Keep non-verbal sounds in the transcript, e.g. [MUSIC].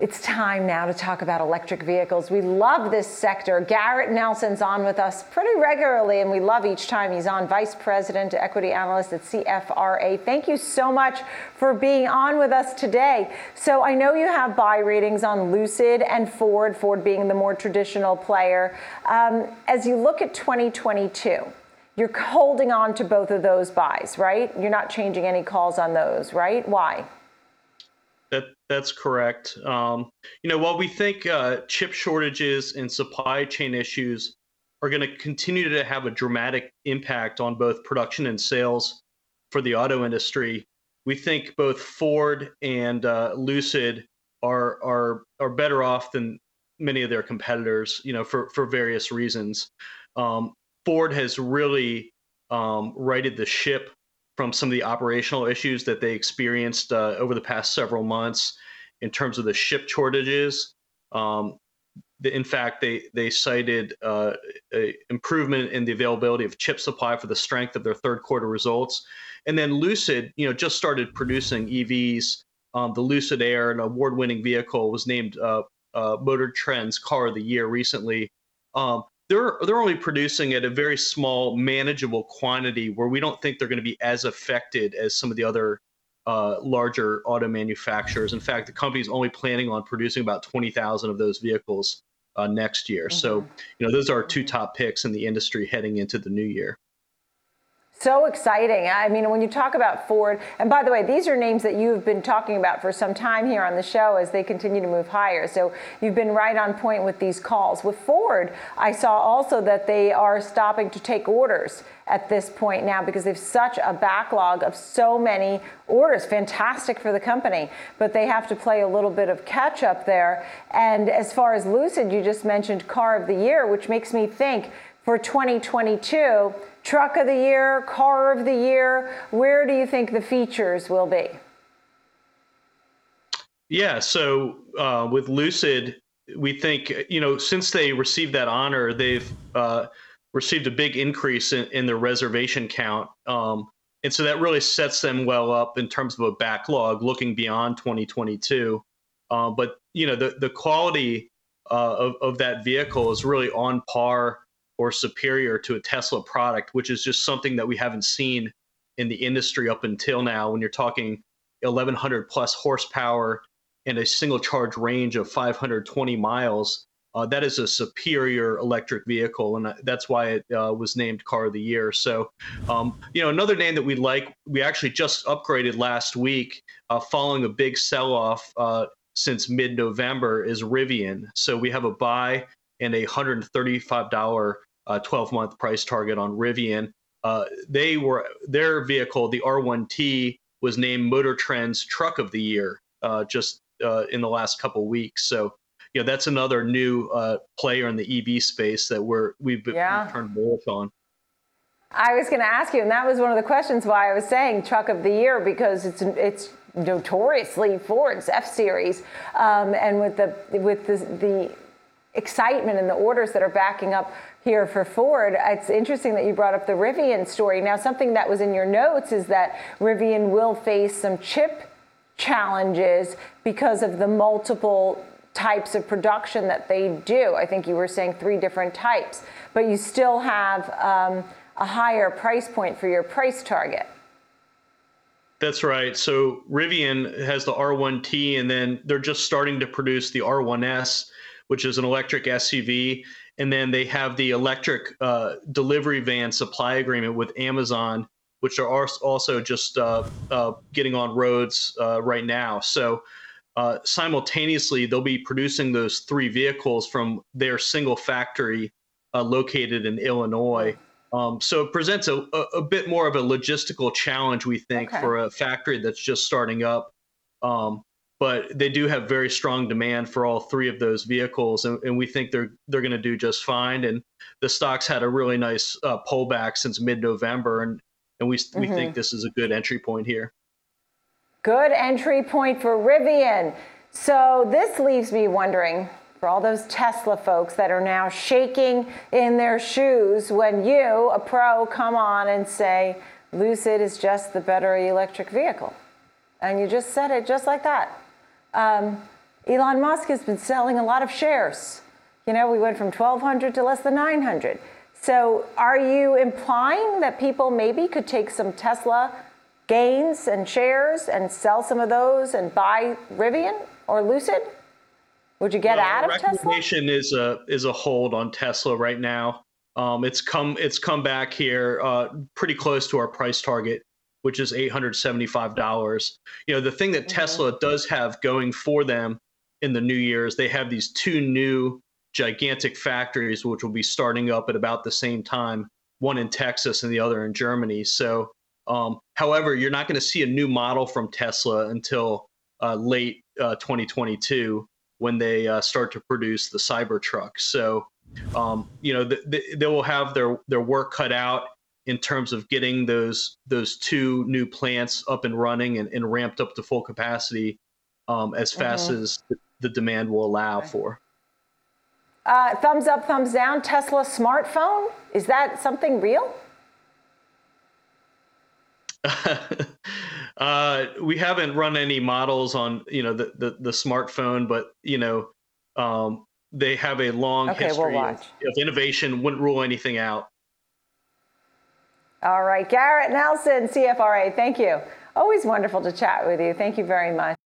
It's time now to talk about electric vehicles. We love this sector. Garrett Nelson's on with us pretty regularly, and we love each time he's on. Vice President, Equity Analyst at CFRA. Thank you so much for being on with us today. So I know you have buy ratings on Lucid and Ford, Ford being the more traditional player. Um, as you look at 2022, you're holding on to both of those buys, right? You're not changing any calls on those, right? Why? That that's correct. Um, you know, while we think uh, chip shortages and supply chain issues are going to continue to have a dramatic impact on both production and sales for the auto industry, we think both Ford and uh, Lucid are are are better off than many of their competitors. You know, for for various reasons. Um, Ford has really um, righted the ship from some of the operational issues that they experienced uh, over the past several months in terms of the ship shortages. Um, the, in fact, they they cited uh, improvement in the availability of chip supply for the strength of their third quarter results. And then Lucid, you know, just started producing EVs. Um, the Lucid Air, an award-winning vehicle, was named uh, uh, Motor Trend's Car of the Year recently. Um, they're they're only producing at a very small, manageable quantity where we don't think they're going to be as affected as some of the other uh, larger auto manufacturers. In fact, the company is only planning on producing about twenty thousand of those vehicles uh, next year. Mm-hmm. So, you know, those are two top picks in the industry heading into the new year. So exciting. I mean, when you talk about Ford, and by the way, these are names that you've been talking about for some time here on the show as they continue to move higher. So you've been right on point with these calls. With Ford, I saw also that they are stopping to take orders at this point now because they've such a backlog of so many orders. Fantastic for the company, but they have to play a little bit of catch up there. And as far as Lucid, you just mentioned car of the year, which makes me think for 2022 truck of the year, car of the year? Where do you think the features will be? Yeah, so uh, with Lucid, we think, you know, since they received that honor, they've uh, received a big increase in, in their reservation count. Um, and so that really sets them well up in terms of a backlog looking beyond 2022. Uh, but, you know, the, the quality uh, of, of that vehicle is really on par or superior to a Tesla product, which is just something that we haven't seen in the industry up until now. When you're talking 1100 plus horsepower and a single charge range of 520 miles, uh, that is a superior electric vehicle, and that's why it uh, was named Car of the Year. So, um, you know, another name that we like, we actually just upgraded last week, uh, following a big sell-off uh, since mid-November, is Rivian. So we have a buy and a $135 12 month price target on Rivian. Uh, they were their vehicle, the R1T, was named Motor Trend's Truck of the Year uh, just uh, in the last couple weeks. So, you know, that's another new uh, player in the EV space that we're we've, yeah. we've turned bullish on. I was going to ask you, and that was one of the questions why I was saying Truck of the Year because it's it's notoriously Ford's F Series, um, and with the with the, the excitement and the orders that are backing up here for Ford. It's interesting that you brought up the Rivian story. Now, something that was in your notes is that Rivian will face some chip challenges because of the multiple types of production that they do. I think you were saying three different types, but you still have um, a higher price point for your price target. That's right. So Rivian has the R1T, and then they're just starting to produce the R1S, which is an electric SUV and then they have the electric uh, delivery van supply agreement with Amazon, which are also just uh, uh, getting on roads uh, right now. So uh, simultaneously, they'll be producing those three vehicles from their single factory uh, located in Illinois. Um, so it presents a, a, bit more of a logistical challenge, we think, okay. for a factory that's just starting up. Um, but they do have very strong demand for all three of those vehicles, and, and we think they're they're going to do just fine. And the stocks had a really nice uh, pullback since mid-November, and and we mm-hmm. we think this is a good entry point here. Good entry point for Rivian. So this leaves me wondering for all those Tesla folks that are now shaking in their shoes when you, a pro, come on and say Lucid is just the better electric vehicle. And you just said it just like that. Um, Elon Musk has been selling a lot of shares. You know, we went from 1,200 to less than 900. So, are you implying that people maybe could take some Tesla gains and shares and sell some of those and buy Rivian or Lucid? Would you get out of Tesla? recommendation is a is a hold on Tesla right now. Um, it's come it's come back here uh, pretty close to our price target, which is eight hundred seventy five dollars. You know, the thing that Tesla does have going for them in the new year is they have these two new gigantic factories, which will be starting up at about the same time. One in Texas and the other in Germany. So, um, however, you're not going to see a new model from Tesla until uh, late uh, 2022 when they uh, start to produce the Cybertruck. So, um, you know, th- th- they will have their their work cut out in terms of getting those those two new plants up and running and, and ramped up to full capacity um, as fast as the, demand will allow for. Uh, thumbs up, thumbs down. Tesla smartphone? Is that something real? [LAUGHS] uh, we haven't run any models on you know the, the, the smartphone, but you know um, they have a long Okay, we'll history of, of innovation. Wouldn't rule anything out. All right, Garrett Nelson, CFRA, thank you. Always wonderful to chat with you. Thank you very much.